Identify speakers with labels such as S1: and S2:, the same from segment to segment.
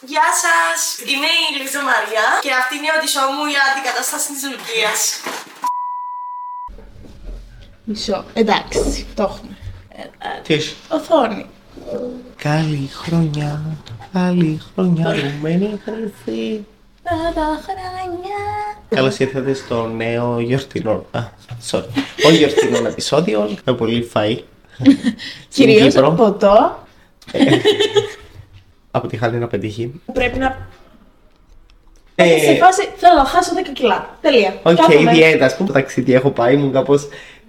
S1: Γεια σας, είμαι η Λίζα Μαριά και αυτή είναι η οντισό μου για αντικατάσταση της Λουκίας.
S2: Μισό. Εντάξει, το έχουμε.
S3: Τι έχει.
S2: Οθόνη.
S3: Καλή χρονιά, καλή χρονιά, ρουμένη χρυσή.
S2: Τα χρόνια.
S3: Καλώς ήρθατε στο νέο γιορτινό. Α, sorry. Όχι γιορτινό επεισόδιο με πολύ φαΐ. Στην
S2: Κυρίως
S3: Κύπρο.
S2: ποτό.
S3: Από τη χάλη να πετύχει.
S2: Πρέπει να.
S3: Ε,
S2: σε φάση θέλω να χάσω 10 κιλά. Τελεία.
S3: Οκ,
S2: Κάθομαι.
S3: διέτα, ας πούμε, το ταξίδι έχω πάει, μου κάπως.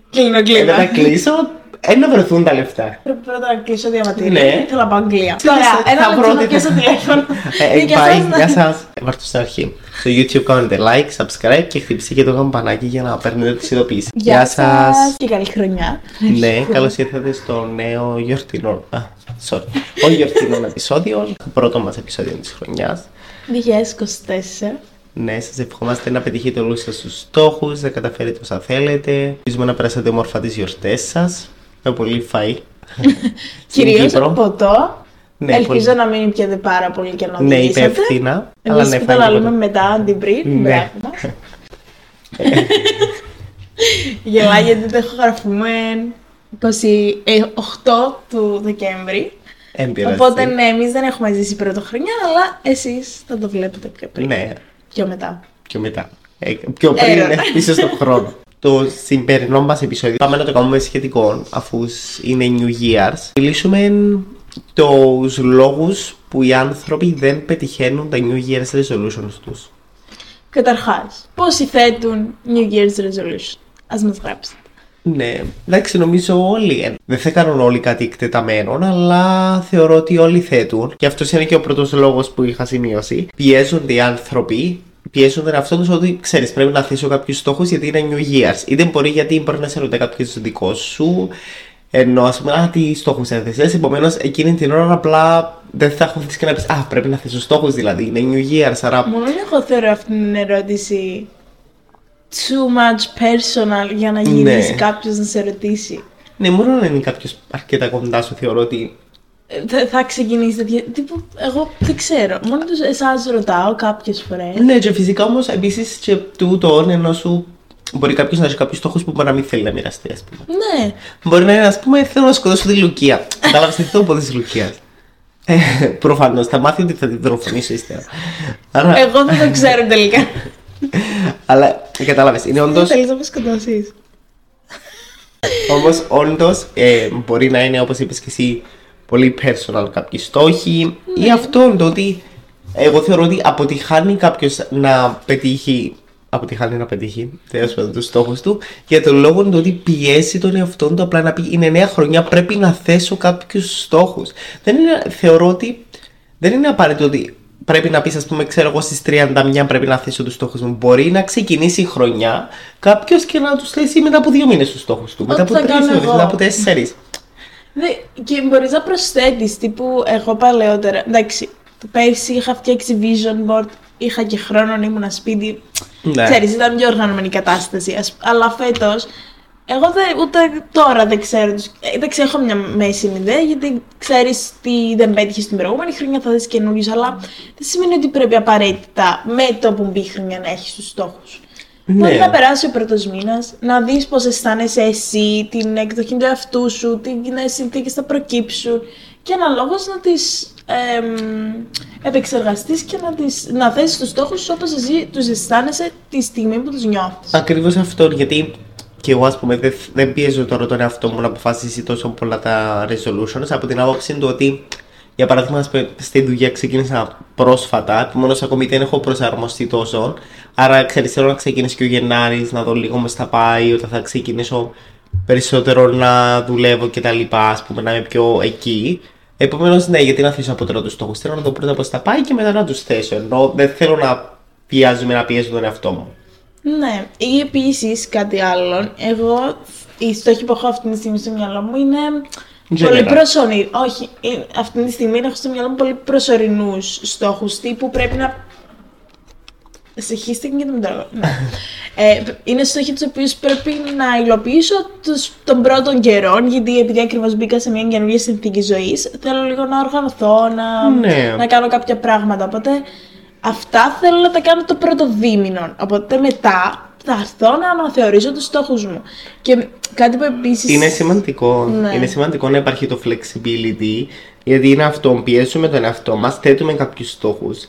S2: Κλείνω, κλείνω.
S3: Έπρεπε να κλείσω, ε, να βρεθούν τα λεφτά.
S2: Πρέπει πρώτα να κλείσω διαβατήριο.
S3: Ναι.
S2: Θέλω να πάω Αγγλία.
S3: Θα
S2: Ωραία, ένα
S3: βρω
S2: λεπτό να
S3: τι
S2: πιάσω
S3: θα-
S2: τηλέφωνο.
S3: Ε,
S2: Είναι και
S3: Bye,
S2: αυτός να-
S3: γεια σας. Βάρτε στην αρχή. Στο YouTube κάνετε like, subscribe και χτυπήστε και το καμπανάκι για να παίρνετε τις ειδοποιήσεις.
S2: Γεια σας και καλή χρονιά.
S3: Ναι, καλώς ήρθατε στο νέο γιορτινό. Α, sorry. Όχι γιορτινό επεισόδιο, το πρώτο μας επεισόδιο της χρονιάς.
S2: 2024.
S3: Ναι, σας ευχόμαστε να πετύχετε όλους σας τους στόχους, να καταφέρετε όσα θέλετε. Ελπίζουμε να περάσετε όμορφα τις γιορτές σας. Με πολύ φαΐ. Στην
S2: Κυρίως
S3: Κύπρο.
S2: ποτό.
S3: Ναι,
S2: Ελπίζω
S3: πολύ-
S2: να μην πιέτε πάρα πολύ και να
S3: Ναι,
S2: οδηγήσετε.
S3: υπεύθυνα.
S2: Εμείς
S3: ναι,
S2: που
S3: φάει
S2: τα
S3: τίποτα.
S2: λέμε μετά, αντιπριν,
S3: Ναι.
S2: μπράβο. Γελάει γιατί το έχω γραφούμε 28 του Δεκέμβρη.
S3: Εν πειράζει.
S2: Οπότε ναι, εμείς δεν έχουμε ζήσει πρωτοχρονιά, αλλά εσείς θα το βλέπετε πιο πριν.
S3: Ναι,
S2: Πιο μετά.
S3: πιο μετά. Ε, πιο πριν,
S2: Έρωτα.
S3: ναι, πίσω στον χρόνο. Το σημερινό μας επεισόδιο πάμε να το κάνουμε σχετικό, αφού είναι New Year's. Μιλήσουμε τους λόγους που οι άνθρωποι δεν πετυχαίνουν τα New Year's resolutions τους.
S2: Καταρχάς, πόσοι θέτουν New Year's Resolution. Ας μας γράψετε.
S3: Ναι, εντάξει, νομίζω όλοι. ε, Δεν θα κάνουν όλοι κάτι εκτεταμένο, αλλά θεωρώ ότι όλοι θέτουν. Και αυτός είναι και ο πρώτος λόγος που είχα σημειώσει. Πιέζονται οι άνθρωποι, πιέζονται εαυτό τους ότι ξέρεις, πρέπει να θέσω κάποιους στόχους γιατί είναι New Year's. Είτε μπορεί γιατί μπορεί να σε ρωτάει κάποιος δικός σου, ενώ ας πούμε, Α, τι στόχους έθεσε. Επομένως, εκείνη την ώρα απλά δεν θα έχω θέσει και να πεις Α, πρέπει να θέσω στόχους δηλαδή. Είναι New Year's, άρα.
S2: Μόνο εγώ θεωρώ αυτή την ερώτηση too much personal για να γυρίσει
S3: Ναι.
S2: κάποιος να σε ρωτήσει.
S3: Ναι, μόνο να είναι κάποιος αρκετά κοντά σου, θεωρώ ότι
S2: Ε, Θα, θα ξεκινήσει τέτοια. Τύπου, εγώ δεν ξέρω. Μόνο τους εσάς ρωτάω κάποιες φορές.
S3: Ναι, και φυσικά όμως επίσης και τούτο ενώ σου μπορεί κάποιος να έχει κάποιους στόχους που μπορεί να μην θέλει να μοιραστεί, ας πούμε.
S2: Ναι.
S3: Μπορεί να είναι, ας πούμε, θέλω να σκοτώσω τη Λουκία. Κατάλαβες τι θέλω από της Λουκίας. Ε, Προφανώς, θα μάθει ότι θα την δολοφονήσω ύστερα. Άρα,
S2: Εγώ δεν το ξέρω τελικά.
S3: αλλά κατάλαβες, είναι όντω.
S2: Θέλεις να με σκοτώσεις.
S3: Όμως, όντως, ε, μπορεί να είναι όπως είπες και εσύ, πολύ personal κάποιοι στόχοι ή αυτό το ότι εγώ θεωρώ ότι αποτυχάνει κάποιος να πετύχει. Αποτυχάνει να πετύχει τέλος πάντων τους στόχους του για τον λόγο του ότι πιέσει τον εαυτό του απλά να πει Είναι νέα χρονιά, πρέπει να θέσω κάποιους στόχους. Δεν είναι, θεωρώ ότι δεν είναι απαραίτητο ότι πρέπει να πεις, ας πούμε, ξέρω εγώ στις 31 πρέπει να θέσω τους στόχους μου. Μπορεί να ξεκινήσει η χρονιά κάποιος και να τους θέσει μετά από δύο μήνες τους στόχους του. Μετά
S2: Ό,τι
S3: από
S2: θα
S3: τρεις
S2: κάνω
S3: μήνες,
S2: εγώ.
S3: μετά από τέσσερις.
S2: Δε- Και μπορείς να προσθέτεις τύπου εγώ παλαιότερα. Εντάξει, το πέρσι είχα φτιάξει vision board, είχα και χρόνο να ήμουν σπίτι.
S3: Ναι.
S2: Ξέρεις, ήταν πιο οργανωμένη η κατάσταση. Ας- Αλλά φέτος, εγώ δεν, ούτε τώρα δεν ξέρω. τους- ε, Εντάξει, έχω μια μέση ιδέα γιατί ξέρεις τι δεν πέτυχες στην προηγούμενη χρονιά, θα δεις καινούριου, αλλά δεν σημαίνει ότι πρέπει απαραίτητα με το που μπει η χρονιά να έχεις τους στόχους.
S3: Ναι.
S2: Μπορεί να περάσει ο πρώτος μήνας, να δεις πώς αισθάνεσαι εσύ, την εκδοχή του εαυτού σου, τι νέε συνθήκες θα προκύψουν και αναλόγως να τις επεξεργαστείς και να, τις, να θέσει τους στόχους σου όπως εσύ τους αισθάνεσαι τη στιγμή που τους νιώθεις.
S3: Ακριβώς αυτό, γιατί και εγώ, ας πούμε, δεν, δεν πιέζω τώρα τον εαυτό μου να αποφασίσει τόσο πολλά τα resolutions από την άποψη του ότι, για παράδειγμα, ας πούμε, στη δουλειά ξεκίνησα πρόσφατα, επομένω ακόμη δεν έχω προσαρμοστεί τόσο. Άρα, ξέρεις, θέλω να ξεκινήσει και ο Γενάρης, να δω λίγο μες θα πάει, όταν θα ξεκινήσω περισσότερο να δουλεύω και τα λοιπά, ας πούμε, να είμαι πιο εκεί. Επομένως, ναι, γιατί να θέσω από τώρα τους στόχους. Θέλω να δω πρώτα πώς θα πάει και μετά να τους θέσω. Ενώ δεν θέλω να πιάζουμε να πιέζω τον εαυτό μου.
S2: Ναι, ή επίσης κάτι άλλο. Εγώ, οι στόχοι που έχω αυτή τη στιγμή στο μυαλό μου είναι πολύ
S3: General.
S2: προσωρινοί. Όχι, ε, αυτή τη στιγμή έχω στο μυαλό μου πολύ προσωρινούς στόχους τύπου πρέπει να Συγχύστηκε και το μητρό. ναι. ε, είναι στόχοι τους οποίους πρέπει να υλοποιήσω τους, των πρώτων καιρών, γιατί επειδή ακριβώς μπήκα σε μια καινούργια συνθήκη ζωής, θέλω λίγο να οργανωθώ, να,
S3: Ναι.
S2: να κάνω κάποια πράγματα. Οπότε αυτά θέλω να τα κάνω το πρώτο δίμηνο. Οπότε μετά θα έρθω να αναθεωρήσω τους στόχους μου. Και κάτι που επίσης.
S3: Είναι σημαντικό,
S2: Ναι.
S3: είναι σημαντικό να υπάρχει το flexibility, γιατί είναι αυτό, πιέζουμε τον εαυτό μας, θέτουμε κάποιους στόχους.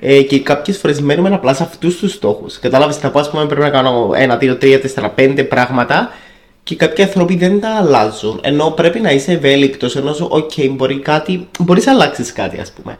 S3: Ε, και κάποιες φορές μένουμε απλά σε αυτούς τους στόχους. Κατάλαβες, θα πω, ας πούμε, πρέπει να κάνω ένα, δύο, τρία, τέσσερα, πέντε πράγματα και κάποιοι άνθρωποι δεν τα αλλάζουν. Ενώ πρέπει να είσαι ευέλικτος, ενώ σου, οκ, μπορεί κάτι, μπορείς να αλλάξεις κάτι, ας πούμε.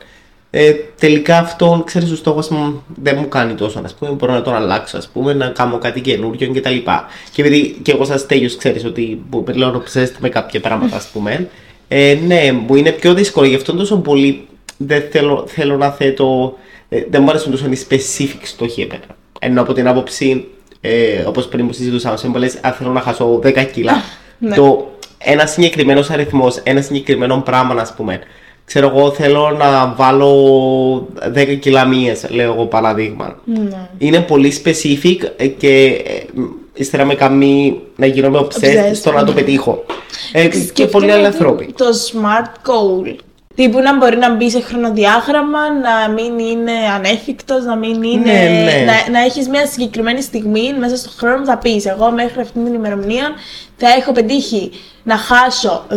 S3: Ε, τελικά αυτό, ξέρεις, ο στόχος μου δεν μου κάνει τόσο, ας πούμε, μπορώ να τον αλλάξω, ας πούμε, να κάνω κάτι καινούριο και τα λοιπά. Και επειδή και εγώ σαν Στέλιος ξέρεις ότι που λέω να με κάποια πράγματα, ας πούμε, ε, ναι, μου είναι πιο δύσκολο, γι' αυτό τόσο πολύ δεν θέλω, θέλω να θέτω, ε, δεν μου αρέσουν τόσο οι specific στόχοι εμένα. Ενώ από την άποψη, ε, όπως πριν που συζητούσαμε, σε πολλές, αν θέλω να χάσω 10 κιλά,
S2: Ναι.
S3: το ένα συγκεκριμένος αριθμός, ένα συγκεκριμένο πράγμα, ας πούμε. Ξέρω εγώ, θέλω να βάλω 10 κιλά μύες, λέω εγώ παραδείγμα.
S2: Ναι.
S3: Είναι πολύ specific ε, και ε, ύστερα με κάνει να γίνομαι obsessed
S2: Obsessed,
S3: στο να το
S2: ναι.
S3: πετύχω. Ε, και
S2: Σκεφτείτε
S3: πολλοί άλλοι
S2: ότι
S3: άνθρωποι.
S2: Το smart goal. Τύπου να μπορεί να μπει σε χρονοδιάγραμμα, να μην είναι ανέφικτος, να μην είναι...
S3: Ναι, ναι.
S2: Να, να έχεις μια συγκεκριμένη στιγμή μέσα στον χρόνο που θα πεις εγώ μέχρι αυτήν την ημερομηνία θα έχω πετύχει να χάσω 10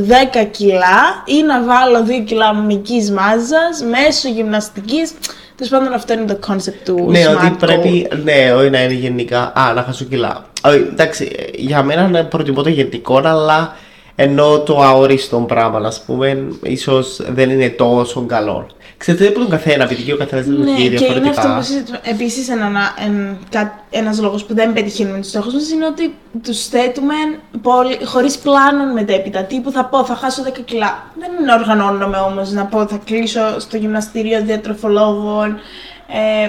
S2: κιλά ή να βάλω 2 κιλά μυκής μάζας μέσω γυμναστικής. Τέλος πάντων αυτό είναι το concept του
S3: Ναι,
S2: smart
S3: ότι
S2: goal.
S3: πρέπει. Ναι, όχι να είναι γενικά. Α, να χάσω κιλά. Όχι, εντάξει, ε, για μένα ναι, προτιμώ το γενικό, αλλά ενώ το αόριστο πράγμα, α πούμε, ίσως δεν είναι τόσο καλό. Ξέρετε από τον καθένα, επειδή και ο καθένας
S2: Ναι,
S3: λειτουργεί
S2: και είναι
S3: διαφορετικά.
S2: αυτό που συζητούμε. Επίσης, ένα, εν, κα- ένας λόγος που δεν πετυχαίνουμε τους στόχους μας είναι ότι τους θέτουμε πολύ, χωρίς πλάνο μετέπειτα. Τύπου θα πω, θα χάσω 10 κιλά. Δεν είναι οργανώνομαι όμως να πω, θα κλείσω στο γυμναστήριο διατροφολόγων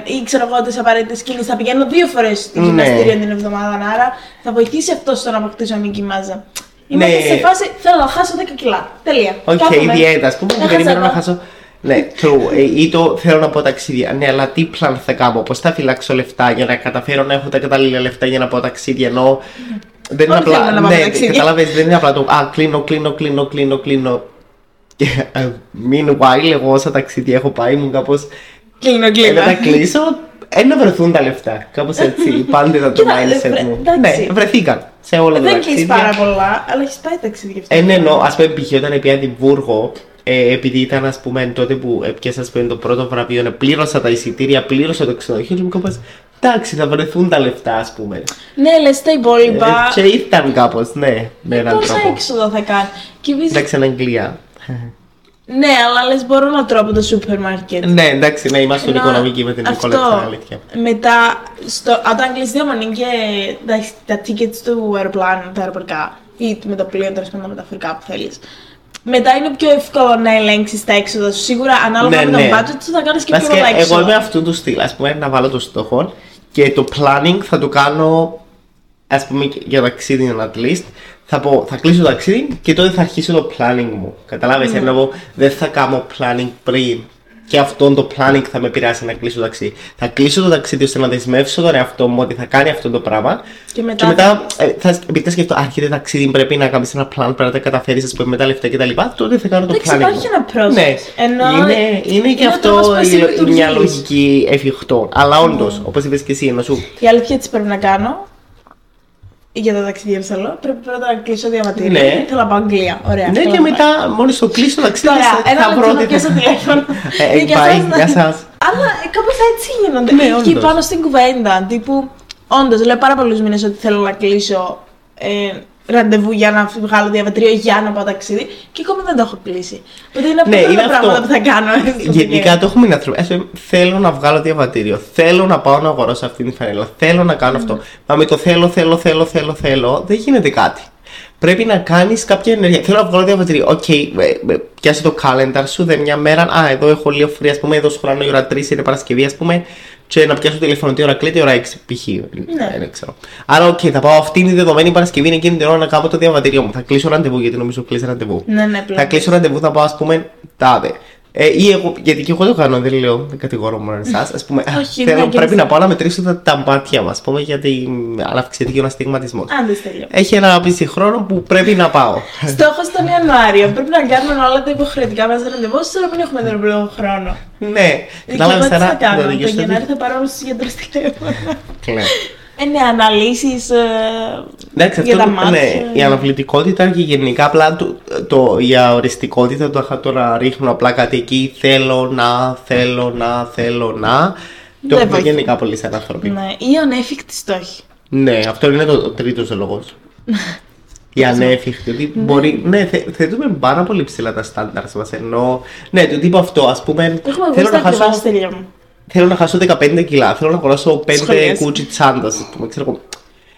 S2: ε, ή ξέρω εγώ τις απαραίτητες κινήσεις. Θα πηγαίνω δύο φορές στο
S3: Ναι.
S2: γυμναστήριο την εβδομάδα, άρα θα βοηθήσει αυτό στο να αποκτήσω μυϊκή μάζα. Είμαι
S3: Ναι.
S2: σε φάση, θέλω να χάσω 10 κιλά. Τελεία.
S3: Οκ,
S2: Κάθομαι.
S3: η δίαιτα, ας πούμε, και
S2: Έχασα
S3: περιμένω να
S2: τα-
S3: χάσω. Ναι, true. Ε, Ή το θέλω να πω ταξίδια. Ναι, αλλά τι πλάν θα κάνω, πώς θα φυλάξω λεφτά για να καταφέρω να έχω τα κατάλληλα λεφτά για να πάω ταξίδια. Ενώ δεν είναι
S2: Όλοι
S3: απλά.
S2: θέλουμε να πάμε
S3: Ναι,
S2: ταξίδια.
S3: κατάλαβες, δεν είναι απλά το Α, κλείνω, κλείνω, κλείνω, κλείνω, κλείνω. Και ε, meanwhile, εγώ όσα ταξίδια έχω πάει, ήμουν κάπω.
S2: Κλείνω,
S3: Ε,
S2: κλείνω.
S3: να τα κλείσω, ε, να βρεθούν τα λεφτά. Κάπως έτσι. Πάντα ήταν το
S2: Κοίτα,
S3: mindset
S2: βρε-
S3: μου.
S2: εντάξει.
S3: Ναι, βρεθήκαν σε όλα τα
S2: Δεν κλείσει
S3: ταξίδια.
S2: πάρα πολλά, αλλά έχεις πάει ταξίδια αυτό.
S3: Ε, ναι, εννοώ, ας πούμε, π.χ. όταν πήγα την Βούργο, ε, επειδή ήταν, ας πούμε, τότε που έπιασα, ας πούμε, το πρώτο βραβείο, ναι, πλήρωσα τα εισιτήρια, πλήρωσα το ξενοδοχείο και μου είπα, εντάξει, θα βρεθούν τα λεφτά, ας πούμε.
S2: Ναι, λες τα υπόλοιπα.
S3: Ε, και ήρθαν κάπως, ναι, με έναν
S2: Πόσα
S3: τρόπο.
S2: έξοδα θα κάνεις. Και επίσης-
S3: Εντάξει, στην Αγγλία.
S2: Ναι, αλλά λες μπορώ να τρώω από το σούπερ μάρκετ.
S3: ναι, εντάξει, ναι, είμαστε
S2: Να-
S3: οικονομικοί με την
S2: αυτό.
S3: Νικόλα, αλήθεια.
S2: Μετά, στο, όταν κλείσει διαμονή και τα, τα tickets του αεροπλάνου, τα αεροπορικά ή με το πλοίο, τέλος πάντων τα μεταφορικά που θέλεις. Μετά είναι πιο εύκολο να ελέγξεις τα έξοδα σου. Σίγουρα, ανάλογα
S3: Ναι,
S2: με
S3: ναι.
S2: το budget σου, θα κάνεις και πιο
S3: Βασικά,
S2: πολλά έξοδα.
S3: εγώ είμαι αυτού του στυλ, ας πούμε, να βάλω το στόχο και το planning θα το κάνω, ας πούμε, για ταξίδι at least. Θα πω, θα κλείσω το ταξίδι και τότε θα αρχίσω το planning μου. Καταλάβες,
S2: Ναι.
S3: ενώ εγώ δεν θα κάνω planning πριν. Και αυτό το planning θα με επηρεάσει να κλείσω το ταξίδι. Θα κλείσω το ταξίδι ώστε να δεσμεύσω τον εαυτό μου ότι θα κάνει αυτό το πράγμα.
S2: Και μετά-
S3: και μετά ε, θα, επειδή θα σκεφτώ, άρχεται ταξίδι, πρέπει να κάνεις ένα plan, πρέπει να τα καταφέρεις, ας πούμε, με τα λεφτά κτλ. Τότε θα κάνω το
S2: Εντάξει,
S3: planning.
S2: υπάρχει
S3: μου.
S2: ένα process.
S3: Ναι,
S2: Ενώ
S3: είναι, είναι και
S2: είναι ο τρόπος
S3: αυτό
S2: που εσύ
S3: η- η-
S2: λειτουργείς.
S3: μια λογική εφικτό. Αλλά όντως, όπως είπες και εσύ, ενώ σου.
S2: Η αλήθεια τι πρέπει να κάνω για τα ταξίδια που θέλω. Πρέπει πρώτα να κλείσω διαβατήριο.
S3: Ναι.
S2: Θέλω να πάω Αγγλία. Ωραία.
S3: Ναι,
S2: θέλω
S3: και
S2: να πάω.
S3: μετά, μόλις το κλείσω το ταξίδι,
S2: Τώρα,
S3: θα-
S2: ένα
S3: θα
S2: λεπτό
S3: βρω
S2: να
S3: τι
S2: πιάσω
S3: θα-
S2: τηλέφωνο.
S3: Ε,
S2: Ναι, για
S3: bye,
S2: σας να-
S3: γεια σας.
S2: Αλλά κάπως έτσι γίνονται.
S3: Ναι,
S2: και
S3: όντως.
S2: πάνω στην κουβέντα, τύπου. Όντως, λέω πάρα πολλούς μήνες ότι θέλω να κλείσω ε, ραντεβού για να βγάλω διαβατήριο για να πάω ταξίδι και ακόμη δεν το έχω κλείσει. Οπότε είναι από
S3: Ναι,
S2: τα
S3: είναι
S2: πρώτα
S3: αυτό.
S2: πράγματα που θα κάνω. στο
S3: Γενικά
S2: weekend.
S3: το έχουμε οι άνθρωποι. Ας πούμε, θέλω να βγάλω διαβατήριο. Θέλω να πάω να αγοράσω αυτή την φανέλα. Θέλω να κάνω αυτό. Μα με το θέλω, θέλω, θέλω, θέλω, θέλω, δεν γίνεται κάτι. Πρέπει να κάνεις κάποια ενέργεια. Θέλω να βγάλω διαβατήριο. Οκ, ε, ε, πιάσε το calendar σου. Δες μια μέρα. Α, εδώ έχω λίγο free. Ας πούμε, εδώ σχολάνω η ώρα 3 είναι Παρασκευή, ας πούμε. Και να πιάσω το τηλέφωνο τι ώρα κλείνει, η ώρα 6 π.χ.
S2: Ναι.
S3: Δεν ξέρω. Άρα, οκ, θα πάω αυτή είναι η δεδομένη Παρασκευή, είναι εκείνη την ώρα να κάνω το διαβατήριο μου. Θα κλείσω ραντεβού, γιατί νομίζω κλείσει ραντεβού.
S2: Ναι, ναι, πλέον.
S3: Θα κλείσω ραντεβού, θα πάω, ας πούμε, τάδε. Ε, ή εγώ, γιατί και εγώ το κάνω, δεν λέω, δεν κατηγορώ μόνο εσάς. Ας πούμε,
S2: Όχι,
S3: θέλω,
S2: ναι, και
S3: πρέπει
S2: εσύ.
S3: να πάω να μετρήσω τα, τα μάτια μας. Ας πούμε, γιατί αυξηθεί ο αστιγματισμός.
S2: Άντε τέλειο.
S3: Έχει ενάμιση χρόνο που πρέπει να πάω.
S2: Στόχος τον Ιανουάριο. Πρέπει να κάνουμε όλα τα υποχρεωτικά μας ραντεβούς. Τώρα δεν έχουμε τον επόμενο χρόνο.
S3: ναι,
S2: Και
S3: κατάλαβε
S2: εγώ τι
S3: τώρα.
S2: θα κάνω.
S3: το
S2: Το
S3: δικαιώστε
S2: Γενάρη θα πάρω όλους τους γιατρού τηλέφωνα.
S3: Ναι.
S2: Ε, ναι, αναλύσει
S3: Εντάξει,
S2: για τα
S3: αυτό
S2: μάτια.
S3: ναι, η αναβλητικότητα και γενικά απλά το, το, η αοριστικότητα, το, το να ρίχνω απλά κάτι εκεί, θέλω να, θέλω να, θέλω να. Το
S2: Δεν
S3: έχουμε
S2: βοηθάει.
S3: γενικά πολλοί σαν άνθρωποι. Ναι.
S2: Ναι, ή ανέφικτης στόχη.
S3: αυτό είναι το, ο τρίτο λόγος. η ανέφικτη. Ότι μπορεί. Ναι, θε, θέτουμε πάρα πολύ ψηλά τα στάνταρ μας. Ενώ. Ναι, το τύπο αυτό, ας πούμε.
S2: Έχουμε βγει
S3: Θέλω
S2: στα
S3: να,
S2: ακριβά
S3: χάσω,
S2: στέλια μου.
S3: Θέλω να χάσω 15 κιλά. Θέλω να αγοράσω 5
S2: Σχολιάζει.
S3: κούτσι τσάντας. Ξέρω εγώ.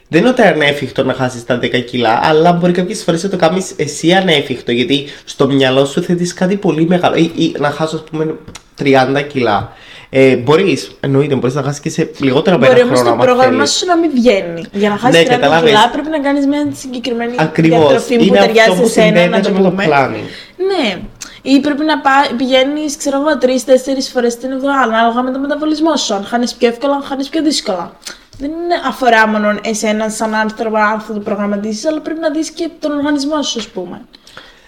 S3: Δεν είναι ότι ανέφικτο να χάσεις τα 10 κιλά, αλλά μπορεί κάποιες φορές να το κάνεις εσύ ανέφικτο. Γιατί στο μυαλό σου θέτεις κάτι πολύ μεγάλο. Ή, ή να χάσω, ας πούμε, 30 κιλά. Ε, μπορείς, εννοείται, μπορείς να χάσεις και σε λιγότερο από
S2: Μπορεί
S3: ένα
S2: όμως
S3: χρόνο.
S2: το
S3: άμα
S2: πρόγραμμα
S3: θέλεις.
S2: σου να μην βγαίνει. Για να χάσεις
S3: Ναι,
S2: 30
S3: καταλάβες.
S2: κιλά πρέπει να κάνεις μια συγκεκριμένη
S3: Ακριβώς.
S2: διατροφή που
S3: Είναι αυτό
S2: ταιριάζει
S3: που
S2: σε σένα, να
S3: συνδέεται
S2: το
S3: με το
S2: πούμε.
S3: planning.
S2: Ναι. Ή πρέπει να πηγαίνεις, ξέρω εγώ, τρει-τέσσερι φορές την εβδομάδα, ανάλογα με το μεταβολισμό σου. Αν χάνεις πιο εύκολα, αν χάνεις πιο δύσκολα. Δεν είναι αφορά μόνο εσένα σαν άνθρωπο, αν θα το προγραμματίσει, αλλά πρέπει να δεις και τον οργανισμό σου, ας πούμε.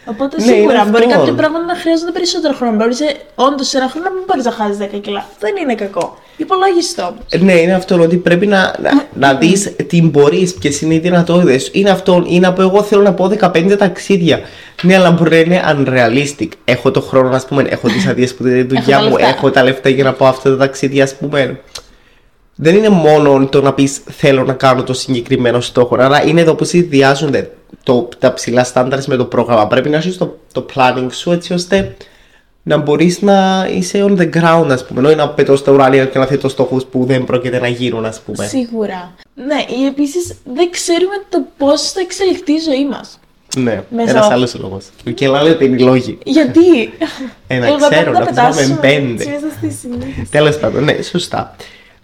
S2: Οπότε
S3: Ναι,
S2: σίγουρα
S3: είναι
S2: μπορεί
S3: αυτό.
S2: κάποια πράγματα να χρειάζονται περισσότερο χρόνο. Μπορεί όντως σε ένα χρόνο να μην μπορεί να χάσεις 10 κιλά. Δεν είναι κακό. Υπολόγιστο όμως.
S3: Ναι, είναι αυτό ότι πρέπει να, να, να δεις τι μπορείς, ποιες είναι οι δυνατότητες. Είναι αυτό, είναι από εγώ θέλω να πω 15 ταξίδια. Ναι, αλλά μπορεί να είναι unrealistic. Έχω το χρόνο, ας πούμε, έχω τις αδειές που δίνει η δουλειά
S2: τα
S3: μου,
S2: λεφτά.
S3: έχω τα λεφτά για να πάω αυτά τα ταξίδια, ας πούμε. Δεν είναι μόνο το να πεις θέλω να κάνω το συγκεκριμένο στόχο, αλλά είναι εδώ που συνδυάζονται το, τα ψηλά στάνταρ με το πρόγραμμα. Πρέπει να έχεις το, το planning σου έτσι ώστε να μπορείς να είσαι on the ground, ας πούμε. Όχι να πετώ στα ουράνια και να θέτω στόχου που δεν πρόκειται να γίνουν, ας πούμε.
S2: Σίγουρα. Ναι, ή επίσης δεν ξέρουμε το πώς θα εξελιχθεί η ζωή μας.
S3: Ναι,
S2: Μέσα
S3: ένας
S2: από-
S3: άλλος λόγος. Και λέω ότι είναι οι λόγοι.
S2: Γιατί.
S3: Ένα
S2: Εγώ
S3: ξέρω,
S2: πάντα
S3: να
S2: πετάσω
S3: ψάμε πέντε.
S2: μέσα στη συνέχεια.
S3: Τέλος πάντων, ναι, σωστά.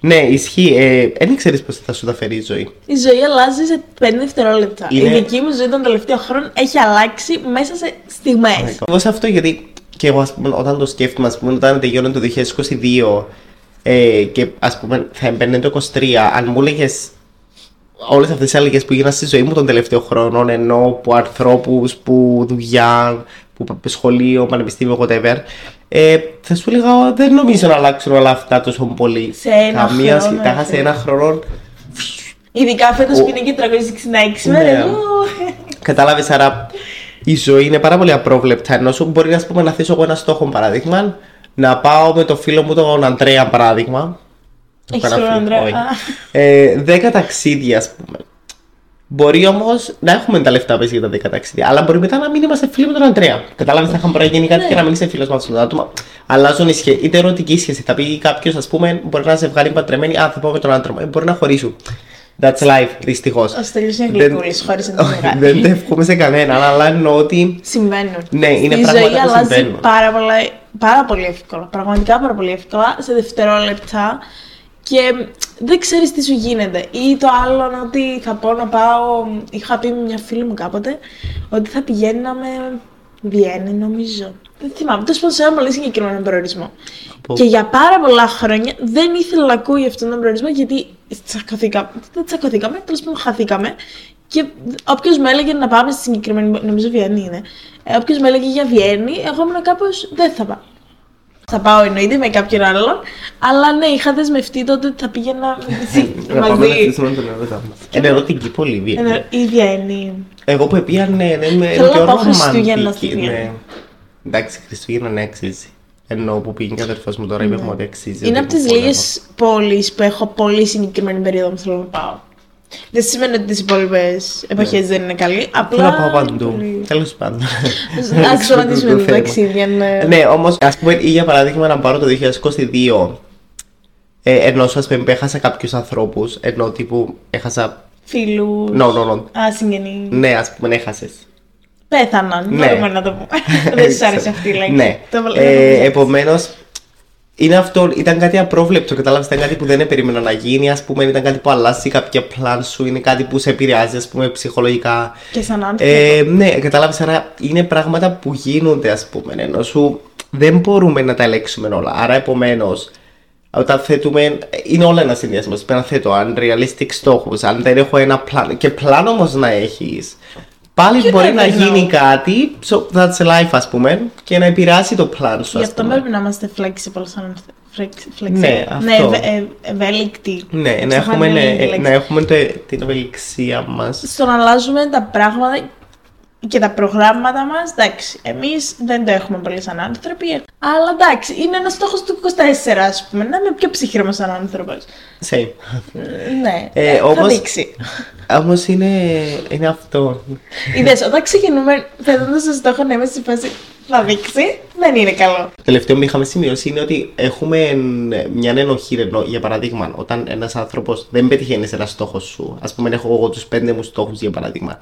S3: Ναι, ισχύει. Ε, δεν ξέρεις πώς θα σου τα φέρει η ζωή.
S2: Η ζωή αλλάζει σε 5 δευτερόλεπτα.
S3: Είναι-
S2: Η δική μου ζωή των τελευταίων χρόνων έχει αλλάξει μέσα σε στιγμές.
S3: Εγώ σε αυτό γιατί και εγώ ας πούμε, όταν το σκέφτομαι, ας πούμε, όταν τελειώνει το 2022 ε, και ας πούμε θα έμπαινε το 23, αν μου έλεγες όλες αυτές τις αλλαγές που έγιναν στη ζωή μου των τελευταίων χρόνων, ενώ που ανθρώπους, που δουλειά, που π- σχολείο, πανεπιστήμιο, whatever, ε, θα σου έλεγα δεν νομίζω να αλλάξουν όλα αυτά τόσο πολύ.
S2: Σε ένα
S3: Καμία
S2: χρόνο,
S3: σχέση. Τα είχα σε
S2: έτσι.
S3: ένα χρόνο.
S2: Ειδικά φέτος
S3: Ο-
S2: που είναι και 366
S3: Ναι.
S2: μέρες.
S3: Κατάλαβες, άρα η ζωή είναι πάρα πολύ απρόβλεπτα. Ενώ σου μπορεί ας πούμε, να θέσω εγώ ένα στόχο παράδειγμα, να πάω με το φίλο μου τον Αντρέα παράδειγμα.
S2: Έχεις
S3: Έχω ένα
S2: φίλο
S3: φίλο,
S2: Ανδρέα.
S3: όχι.
S2: Α.
S3: Ε, δέκα ταξίδια, ας πούμε. Μπορεί όμως να έχουμε τα λεφτά πέσει για τα 10 ταξίδια, αλλά μπορεί μετά να μην είμαστε φίλοι με τον Αντρέα. Κατάλαβες, θα είχαμε γίνει κάτι
S2: Ναι.
S3: και να μην είσαι φίλος με αυτόν τον άτομο. Αλλάζουν οι σχέσει. Είτε ερωτική σχέση. Θα πει κάποιος, ας πούμε, μπορεί να ζευγάρι παντρεμένοι, Α, θα πάω με τον άντρα μου. Ε, μπορεί να χωρίσουν. That's life, δυστυχώς.
S2: Ο Στέλιος είναι γλυκούλης, χωρίς να το βγάλει.
S3: Δεν το εύχομαι σε κανέναν, αλλά εννοώ ότι.
S2: Συμβαίνουν.
S3: Ναι, είναι
S2: Η
S3: πράγματα
S2: ζωή
S3: που
S2: αλλάζει
S3: συμβαίνουν.
S2: πάρα, πολλά, πάρα πολύ εύκολα. Πραγματικά πάρα πολύ εύκολα, σε δευτερόλεπτα. Και δεν ξέρεις τι σου γίνεται. Ή το άλλο είναι ότι θα πω να πάω. Είχα πει με μια φίλη μου κάποτε ότι θα πηγαίναμε. Βιέννη, νομίζω. Δεν θυμάμαι. Τέλος πάντων, σε ένα πολύ συγκεκριμένο προορισμό.
S3: Από-
S2: Και για πάρα πολλά χρόνια δεν ήθελα να ακούει αυτόν τον προορισμό γιατί τσακωθήκαμε. Δεν τσακωθήκαμε, τέλος πάντων χαθήκαμε. Και όποιος με έλεγε να πάμε στη συγκεκριμένη. Νομίζω Βιέννη είναι. Όποιος με έλεγε για Βιέννη, εγώ ήμουν κάπως δεν θα πάω. Θα πάω εννοείται με κάποιον άλλον. Αλλά ναι, είχα δεσμευτεί τότε ότι θα πήγαινα
S3: Να πάμε να
S2: μαζί.
S3: χτίσουμε τον ερώτα μα. Είναι ερωτική πολύ βία.
S2: Εννο- Η Βιέννη.
S3: Εγώ που πήγα, ναι, ναι, είμαι
S2: Θέλω
S3: είμαι
S2: να
S3: πιο
S2: πάω Χριστούγεννα
S3: ρομαντική,
S2: στη Βιέννη.
S3: ναι. Εντάξει, Χριστούγεννα ναι, αξίζει. Ενώ που πήγε και ο αδερφός μου τώρα, είπε μου ότι αξίζει.
S2: Είναι
S3: ότι
S2: από τις
S3: μου
S2: λίγες
S3: πόλεμο.
S2: πόλεις που έχω πολύ συγκεκριμένη περίοδο που θέλω να πάω. Δεν σημαίνει ότι τις υπόλοιπες εποχές δεν είναι καλή. Απλά.
S3: Θέλω να πάω
S2: είναι
S3: παντού.
S2: πολύ-
S3: Τέλος πάντων.
S2: Α σταματήσουμε
S3: Το
S2: το
S3: θέμα.
S2: ταξίδι. αν, ε,
S3: Ναι, όμως, ας πούμε, ή για παράδειγμα, να πάρω το 2022. Ε, ενώ α πούμε έχασα κάποιους ανθρώπους, ενώ τύπου έχασα.
S2: Φίλους.
S3: No, no, no.
S2: Α, συγγενεί.
S3: Ναι, ας πούμε, έχασες.
S2: Πέθαναν.
S3: Ναι.
S2: Μπορούμε να το πούμε. Δεν σα άρεσε αυτή η λέξη.
S3: Ναι.
S2: Το βάλω-
S3: Ε, Επομένως, είναι αυτό, ήταν κάτι απρόβλεπτο. Κατάλαβες, ήταν κάτι που δεν περίμενα να γίνει. Α πούμε, ήταν κάτι που αλλάζει κάποια πλάν σου, είναι κάτι που σε επηρεάζει, ας πούμε, ψυχολογικά.
S2: Και σαν άνθρωπο.
S3: Ε, ναι, κατάλαβες, άρα είναι πράγματα που γίνονται, ας πούμε. Ενώ σου δεν μπορούμε να τα ελέγξουμε όλα. Άρα, επομένως, όταν θέτουμε. Είναι όλα ένα συνδυασμός. Πρέπει να θέτω unrealistic στόχου. Αν δεν έχω ένα πλάνο. Και πλάνο όμως να έχεις. Πάλι μπορεί
S2: never
S3: να
S2: know.
S3: γίνει κάτι. So that's life, ας πούμε. Και να επηρεάσει το πλάνο σου.
S2: Γι'
S3: ας
S2: αυτό
S3: πούμε.
S2: πρέπει να είμαστε flexible σαν flex- flexible.
S3: Ναι,
S2: ναι
S3: αυτό.
S2: ευε- ε, ευέλικτοι.
S3: Ναι, να
S2: Ξεχάνω
S3: έχουμε,
S2: η
S3: ναι,
S2: λέξη.
S3: να έχουμε το- την ευελιξία μας.
S2: Στο να αλλάζουμε τα πράγματα και τα προγράμματα μας, εντάξει, εμείς δεν το έχουμε πολύ σαν άνθρωποι. Αλλά εντάξει, είναι ένας στόχος του 24, ας πούμε. Να είμαι πιο ψυχρό σαν άνθρωπος.
S3: Same.
S2: Ναι,
S3: Ε,
S2: ε, θα
S3: όμως-
S2: δείξει.
S3: Όμως είναι, είναι αυτό.
S2: Είδες, όταν ξεκινούμε θέτοντα το στόχο να είμαστε στη φάση θα δείξει, δεν είναι καλό.
S3: Το τελευταίο που είχαμε σημειώσει είναι ότι έχουμε ε, μια ενοχή. Ενώ, για παράδειγμα, όταν ένας άνθρωπος δεν πετυχαίνει ένα στόχο σου, ας πούμε, έχω εγώ τους πέντε μου στόχους για παράδειγμα,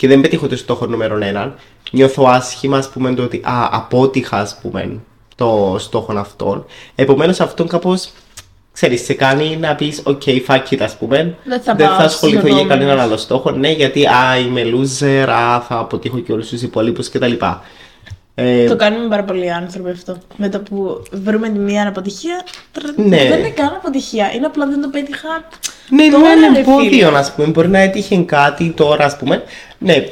S3: και δεν πετύχω το στόχο νούμερο έναν, νιώθω άσχημα, ας πούμε, το ότι α, απότυχα, ας πούμε, το στόχο αυτόν. Επομένως, αυτόν κάπως. Ξέρεις, σε κάνει να πεις, ok, fuck it, ας πούμε.
S2: Δεν θα
S3: δεν
S2: πάω
S3: θα ασχοληθώ
S2: στους
S3: για κανέναν
S2: επόμενους.
S3: άλλο στόχο. Ναι, γιατί, α, είμαι loser, α, θα αποτύχω και όλους τους υπόλοιπους κτλ. Ε,
S2: Το κάνουμε πάρα πολλοί άνθρωποι αυτό. Με το που βρούμε τη μία αποτυχία, τρ-
S3: Ναι.
S2: δεν είναι καν αποτυχία. Είναι απλά δεν το πέτυχα.
S3: Ναι, είναι
S2: Τώρα,
S3: ένα
S2: ρε
S3: εμπόδιο,
S2: φίλε.
S3: α πούμε. Μπορεί να έτυχε κάτι τώρα, ας πούμε. Ναι.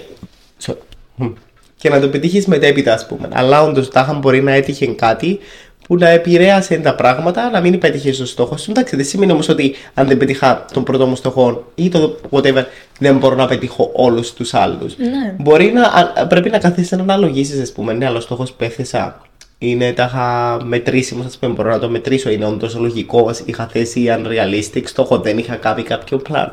S3: Sorry. Μμ. Και να το πετύχεις μετέπειτα, ας πούμε. Αλλά όντως τάχα μπορεί να έτυχε κάτι που να επηρέασε τα πράγματα, να μην πέτυχε το στόχο σου. Εντάξει, δεν σημαίνει όμως ότι αν δεν πετύχα τον πρώτο μου στόχο ή το whatever, δεν μπορώ να πετύχω όλους τους άλλους.
S2: Ναι.
S3: Μπορεί να. α- Πρέπει να καθίσει να αναλογίσει, ας πούμε. Ναι, αλλά ο στόχος που έθεσα είναι τάχα μετρήσιμο, α πούμε. Μπορώ να το μετρήσω. Είναι όντως λογικό. Είχα θέσει unrealistic στόχο, δεν είχα κάνει κάποιο plan.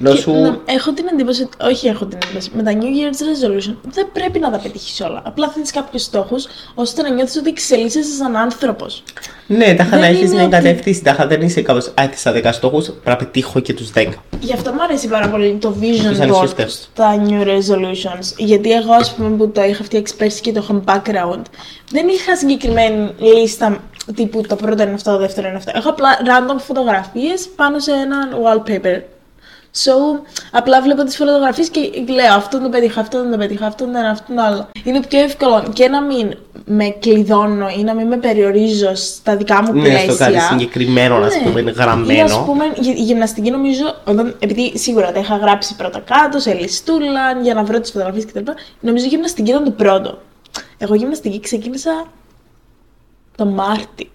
S3: Ενώ
S2: Και
S3: σου.
S2: να- έχω την εντύπωση, ότι- όχι έχω την εντύπωση, με τα New Year's Resolution δεν πρέπει να τα πετύχεις όλα. Απλά θέτεις κάποιους στόχους ώστε να νιώθεις ότι εξελίσσεσαι σαν άνθρωπος.
S3: Ναι, τάχα
S2: δεν
S3: να έχεις
S2: είναι
S3: μια
S2: ότι-
S3: κατεύθυνση. Τάχα δεν είσαι κάπω. Α, έθεσα 10 στόχους, πρέπει να πετύχω και τους 10.
S2: Γι' αυτό μου αρέσει πάρα πολύ το
S3: Τους
S2: vision board
S3: ανισχυστές.
S2: στα New Resolutions. Γιατί εγώ, ας πούμε, που το είχα φτιάξει πέρσι και το έχω background, δεν είχα συγκεκριμένη λίστα τύπου το πρώτο είναι αυτό, το δεύτερο είναι αυτό. Έχω απλά random φωτογραφίες πάνω σε ένα wallpaper. So, απλά βλέπω τις φωτογραφίες και λέω αυτό το πέτυχα, αυτό δεν το πέτυχα, αυτό δεν αυτό το άλλο. Είναι πιο εύκολο και να μην με κλειδώνω ή να μην με περιορίζω στα δικά μου
S3: Ναι,
S2: πλαίσια.
S3: στο κάτι συγκεκριμένο, ας
S2: Ναι.
S3: πούμε,
S2: Ή, ας
S3: γραμμένο.
S2: πούμε, η η γυμναστική νομίζω, όταν, επειδή σίγουρα τα είχα γράψει πρώτα κάτω, σε λιστούλα, για να βρω τις φωτογραφίες κτλ. Νομίζω η γυμναστική ήταν το πρώτο. Εγώ γυμναστική ξεκίνησα το Μάρτι.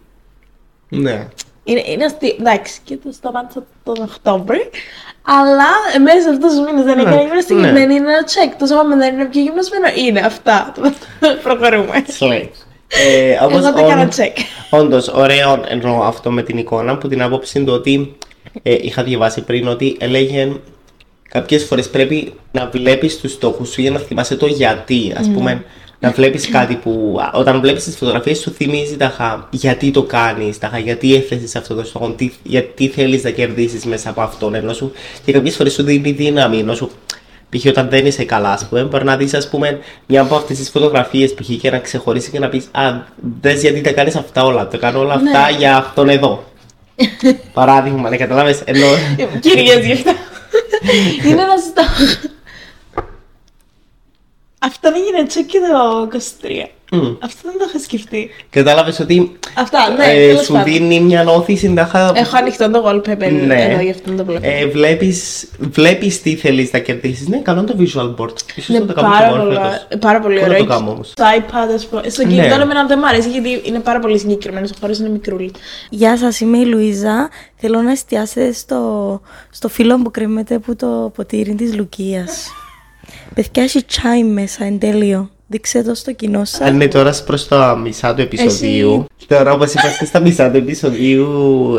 S3: Ναι.
S2: Είναι, είναι αστείο. Εντάξει, και το σταμάτησα τον Οκτώβρη. Αλλά μέσα σε αυτούς τους μήνες δεν
S3: Ναι,
S2: έκανα γυμναστική.
S3: ναι.
S2: Δεν είναι ένα check. Το σώμα μου δεν είναι πιο γυμνασμένο. Είναι αυτά. Προχωρούμε.
S3: Slay. Ε,
S2: Εγώ
S3: όμως,
S2: το έκανα
S3: όντως-
S2: check.
S3: Όντως, ωραίο εννοώ αυτό με την εικόνα που την άποψη είναι το ότι ε, είχα διαβάσει πριν ότι έλεγε κάποιες φορές πρέπει να βλέπεις τους στόχους σου για να θυμάσαι το γιατί. Α πούμε, να βλέπεις κάτι που α, όταν βλέπεις τις φωτογραφίες σου θυμίζει ταχά γιατί το κάνεις, ταχά γιατί έθεσες αυτό το στόχο, τι, γιατί θέλεις να κερδίσεις μέσα από αυτόν. Ενώ σου, και κάποιες φορές σου δίνει δύναμη, ενώ σου Π.χ. όταν δεν είσαι καλά, ας πούμε, μπορεί να δεις, ας πούμε, μια από αυτές τις φωτογραφίες π.χ. και να ξεχωρίσει και να πεις Α, δες γιατί τα κάνεις αυτά όλα. Τα κάνω όλα αυτά
S2: Ναι.
S3: για αυτόν εδώ. Παράδειγμα, ναι, καταλάβει. Ενώ.
S2: Κυρίες γι' αυτό. Είναι ένα στόχο. Αυτό δεν γίνεται check και το 23.
S3: Μμ.
S2: Αυτό δεν το είχα σκεφτεί.
S3: Κατάλαβες ότι
S2: Αυτά, ναι,
S3: ε,
S2: τέλος
S3: σου
S2: πάντων.
S3: δίνει μια όθηση τάχα.
S2: Έχω ανοιχτό το wallpaper
S3: Ναι.
S2: εδώ, γι' αυτό το βλέπω.
S3: Ε, βλέπεις, βλέπεις τι θέλεις να κερδίσεις. Ναι, καλό είναι το visual board. Ίσως
S2: είναι
S3: να το κάνω
S2: πάρα,
S3: και εγώ
S2: πολλά,
S3: φέτος.
S2: πάρα πολύ
S3: Πού να
S2: ωραίο.
S3: το κάνω όμως.
S2: Στο iPad, ας πούμε. Στο
S3: Ναι.
S2: κινητό εμένα δεν μου αρέσει γιατί είναι πάρα πολύ συγκεκριμένος. Ο χώρος είναι μικρούλι.
S4: Γεια σας, είμαι η Λουίζα. Θέλω να εστιάσετε στο, στο φίλο που κρέμεται από το ποτήρι της Λουκίας. Παιδιά, έχει τσάι μέσα, εν τέλειο. Δείξτε το στο κοινό σας.
S3: Αν είναι τώρα προς τα μισά του επεισοδίου. Τώρα όπως είμαστε στα μισά του επεισοδίου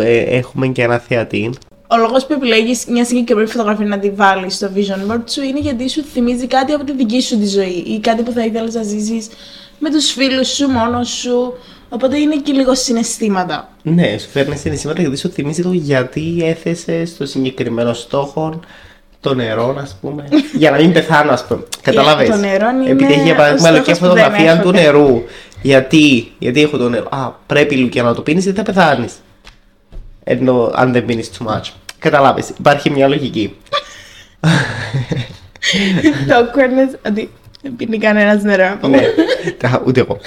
S3: ε, έχουμε και ένα θεατή.
S2: Ο λόγος που επιλέγεις μια συγκεκριμένη φωτογραφία να τη βάλεις στο vision board σου είναι γιατί σου θυμίζει κάτι από τη δική σου τη ζωή ή κάτι που θα ήθελες να ζήσεις με τους φίλους σου, μόνος σου. Οπότε είναι και λίγο συναισθήματα.
S3: Ναι, σου φέρνει συναισθήματα γιατί σου θυμίζει το γιατί έθεσες στο συγκεκριμένο στόχο το νερό, ας πούμε. για να μην πεθάνω, ας πούμε. Καταλαβες.
S2: το νερό είναι
S3: Επειδή έχει για
S2: ο
S3: παράδειγμα
S2: στόχος
S3: λογική
S2: που δεν
S3: φωτογραφία
S2: έχω.
S3: του νερού. Γιατί, γιατί έχω το νερό. Α, πρέπει Λουκία να το πίνεις γιατί θα πεθάνεις; Ενώ αν δεν πίνεις too much. Καταλάβει, υπάρχει μια λογική.
S2: το awkwardness ότι δεν πίνει κανένας νερό.
S3: ναι, τα- ούτε εγώ.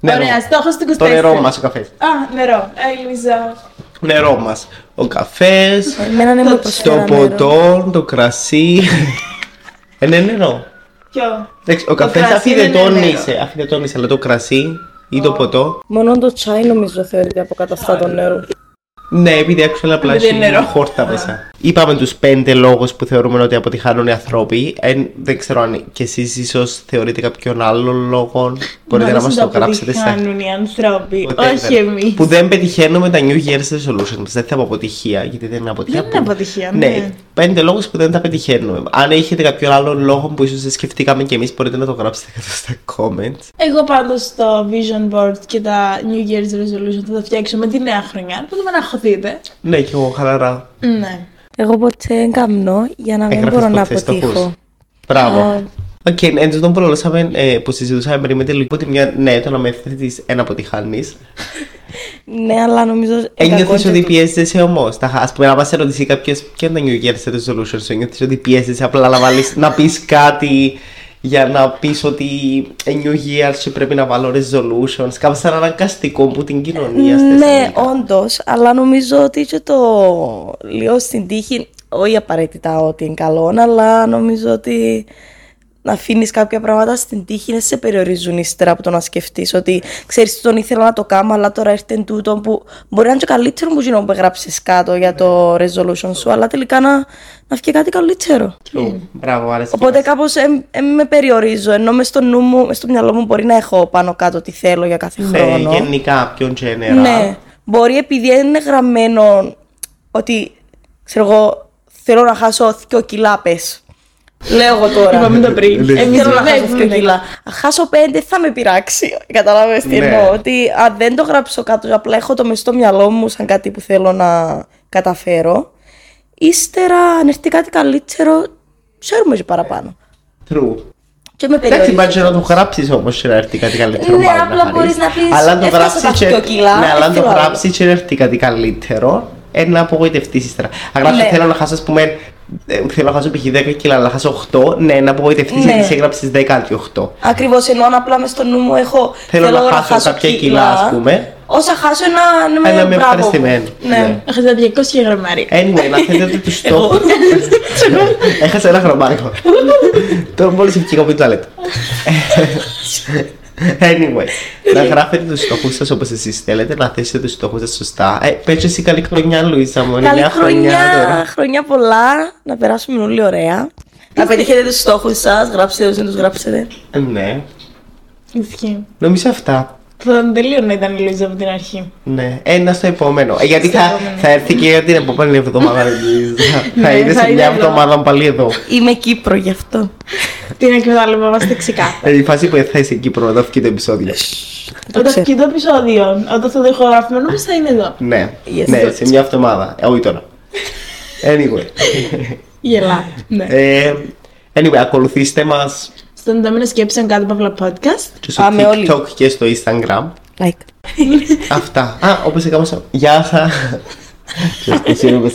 S3: Νερό.
S2: Ωραία, στόχος του 24.
S3: Το νερό μας, ο καφές.
S2: Α, νερό. Ε, Λουίζα.
S3: Νερό μας. Ο καφές,
S4: Εμένα ναι μου
S3: το
S4: προσφέρα νερό.
S3: ποτό, το κρασί. Ε, ναι, νερό.
S2: Ποιο;
S3: Εντάξει, ο καφές
S2: κρασί δεν είναι
S3: αφιδετώνησε, αφιδετώνησε, αλλά το κρασί ή το ποτό.
S4: Μόνο το τσάι νομίζω θεωρείται αποκαταστά το νερό.
S3: Ναι, επειδή actually απλά
S2: Επειδή
S3: έχει
S2: είναι νερό.
S3: χόρτα μέσα. Είπαμε τους πέντε λόγους που θεωρούμε ότι αποτυχάνουν οι άνθρωποι. Εν, δεν ξέρω αν και εσείς ίσως θεωρείτε κάποιον άλλο λόγο. Μπορείτε να μας το γράψετε στα
S2: Χάνουν οι άνθρωποι,
S3: Whatever.
S2: όχι εμείς.
S3: Που δεν πετυχαίνουμε τα New Year's resolutions. Δεν θα πω αποτυχία, γιατί δεν είναι αποτυχία.
S2: Δεν είναι
S3: που-
S2: αποτυχία,
S3: Ναι,
S2: ναι.
S3: πέντε λόγους που δεν τα πετυχαίνουμε. Αν έχετε κάποιον άλλο λόγο που ίσως δεν σκεφτήκαμε κι εμείς, μπορείτε να το γράψετε κάτω στα comments.
S2: Εγώ πάντως το vision board και τα New Year's resolution θα τα φτιάξω με τη νέα χρονιά. Μπορείτε να αγχωθείτε.
S3: Ναι, και εγώ χαλαρά.
S2: Ναι.
S4: Εγώ ποτέ εγκαμνώ για να μην
S3: Έγραφες
S4: μπορώ να
S3: ποτέ στόχους.
S4: αποτύχω.
S3: Μπράβο.
S4: Α.
S3: Οκ, εν τω που λαλώσαμε, ε, που συζητούσαμε πριν με τη λογική, ότι μια, ναι, το να με θέτεις ένα αποτυχάνεις.
S4: Ναι, αλλά νομίζω.
S3: Ένιωθες
S4: εγκακόντια
S3: ότι
S4: το-
S3: πιέζεσαι όμως; Τα, ας πούμε, να μας ερωτήσει κάποιος ποιο είναι το New Year's resolution σου, νιώθεις ότι πιέζεσαι απλά να, βάλεις, να πεις κάτι για να πεις ότι ε, New Year σου πρέπει να βάλω resolutions. Κάπως σαν αναγκαστικό που την κοινωνία στις
S4: Ναι,
S3: τελικά.
S4: όντως, αλλά νομίζω ότι και το λίγο στην τύχη, όχι απαραίτητα ότι είναι καλό, αλλά νομίζω ότι να αφήνεις κάποια πράγματα στην τύχη να σε περιορίζουν ύστερα από το να σκεφτείς ότι ξέρεις τον ήθελα να το κάνω, αλλά τώρα έρθει τούτο που μπορεί να είναι και καλύτερο που γίνω που έγραψες κάτω για το resolution σου, αλλά τελικά να, να βγει κάτι καλύτερο.
S3: True. Μπράβο, άρεσε.
S4: Οπότε κάπως με περιορίζω, ενώ μες στο νου μου, μες στο μυαλό μου μπορεί να έχω πάνω κάτω τι θέλω για κάθε
S3: Ναι,
S4: χρόνο.
S3: γενικά, πιο general.
S4: Ναι, μπορεί επειδή δεν είναι γραμμένο ότι ξέρω εγώ θέλω να χάσω 2 κιλά πες. Λέω εγώ τώρα.
S2: Είπαμε το πριν.
S3: Ναι.
S2: Εμείς
S4: Θέλω να χάσω
S2: βλέπουμε.
S4: 2 κιλά. Αν χάσω 5 θα με πειράξει. Καταλάβες τι
S3: Ναι.
S4: εννοώ. Ότι αν δεν το γράψω κάτω, απλά έχω το μες στο μυαλό μου σαν κάτι που θέλω να καταφέρω. Ύστερα, αν έρθει κάτι καλύτερο, ξέρουμε και παραπάνω.
S3: True.
S4: Και με
S3: Εντάξει,
S4: περιορίζεις.
S3: πάει να το γράψεις όμως και να έρθει κάτι καλύτερο.
S4: Ναι,
S3: μάλλον
S4: απλά
S3: χαρείς.
S4: μπορείς να πεις,
S3: Αλλά αν το
S4: «Έφτασα
S3: γράψεις
S4: τα
S3: και.
S4: δύο κιλά,
S3: Ναι, αλλά αν το
S4: θέλω άλλο».
S3: γράψεις και να έρθει κάτι καλύτερο, ε, να απογοητευτείς ύστερα. Αν γράψει
S4: Ναι.
S3: θέλω να χάσω, ας πούμε, ε, θέλω να χάσω π.χ. 10 κιλά, αλλά να χάσω 8, ναι, να απογοητευτείς
S4: Ναι.
S3: γιατί σε έγραψες 10 αντί 8.
S4: Ακριβώς ενώ αν απλά μες στο νου μου έχω
S3: Θέλω να χάσω κάποια κιλά, ας πούμε.
S4: Όσα χάσω να, να
S3: Να
S4: είμαι
S3: είμαι
S4: μπράβο.
S3: ευχαριστημένο.
S4: Ναι.
S3: Ναι.
S2: Έχασα 200 γραμμάρια.
S3: Anyway, να θέτετε του στόχου. Έχασα ένα γραμμάριο. Το μόλις βγήκα από την τουαλέτα. Anyway, να γράφετε τους στόχους σας όπως εσείς θέλετε, να θέσετε τους στόχους σας σωστά. Ε, πες εσύ καλή χρονιά, Λουίσα μου. είναι
S4: Καλή
S3: μια
S4: χρονιά,
S3: τώρα.
S4: χρονιά πολλά, να περάσουμε όλοι ωραία. Να πετύχετε τους στόχους σας, γράψτε τους, δεν τους γράψετε.
S3: Ε, Ναι,
S2: Ισχύει.
S3: νομίζω αυτά.
S2: Θα ήταν τελείω να ήταν η Λουίζα από την αρχή.
S3: Ναι, ένα στο επόμενο. Ε, γιατί θα,
S2: επόμενο.
S3: θα έρθει και για την επόμενη εβδομάδα. Λουίζα. θα
S2: Ναι,
S3: είναι
S2: θα
S3: σε
S2: είναι
S3: μια
S2: εδώ.
S3: εβδομάδα πάλι εδώ.
S4: Είμαι Κύπρο γι' αυτό.
S2: Την εκμεταλλευόμαστε ξεκάθαρα.
S3: Ε, η φάση που θα είσαι εκεί πρώτα, βγει το επεισόδιο.
S4: Το
S2: Όταν
S4: ξέρω.
S2: και το επεισόδιο, όταν θα το ηχογραφούμε, νομίζω θα είναι εδώ.
S3: Ναι,
S4: Yes.
S3: ναι, σε μια εβδομάδα. Ε, όχι τώρα. Anyway.
S2: Γελά. Ναι.
S3: Ε, anyway, ακολουθήστε μας
S2: στο εντάμενο σκέψεων κάτω από το podcast.
S3: Και στο
S4: Άμε
S3: TikTok όλοι. και στο Instagram.
S4: Like.
S3: Αυτά. Α, όπως έκανα. Γεια σας. Ευχαριστούμε.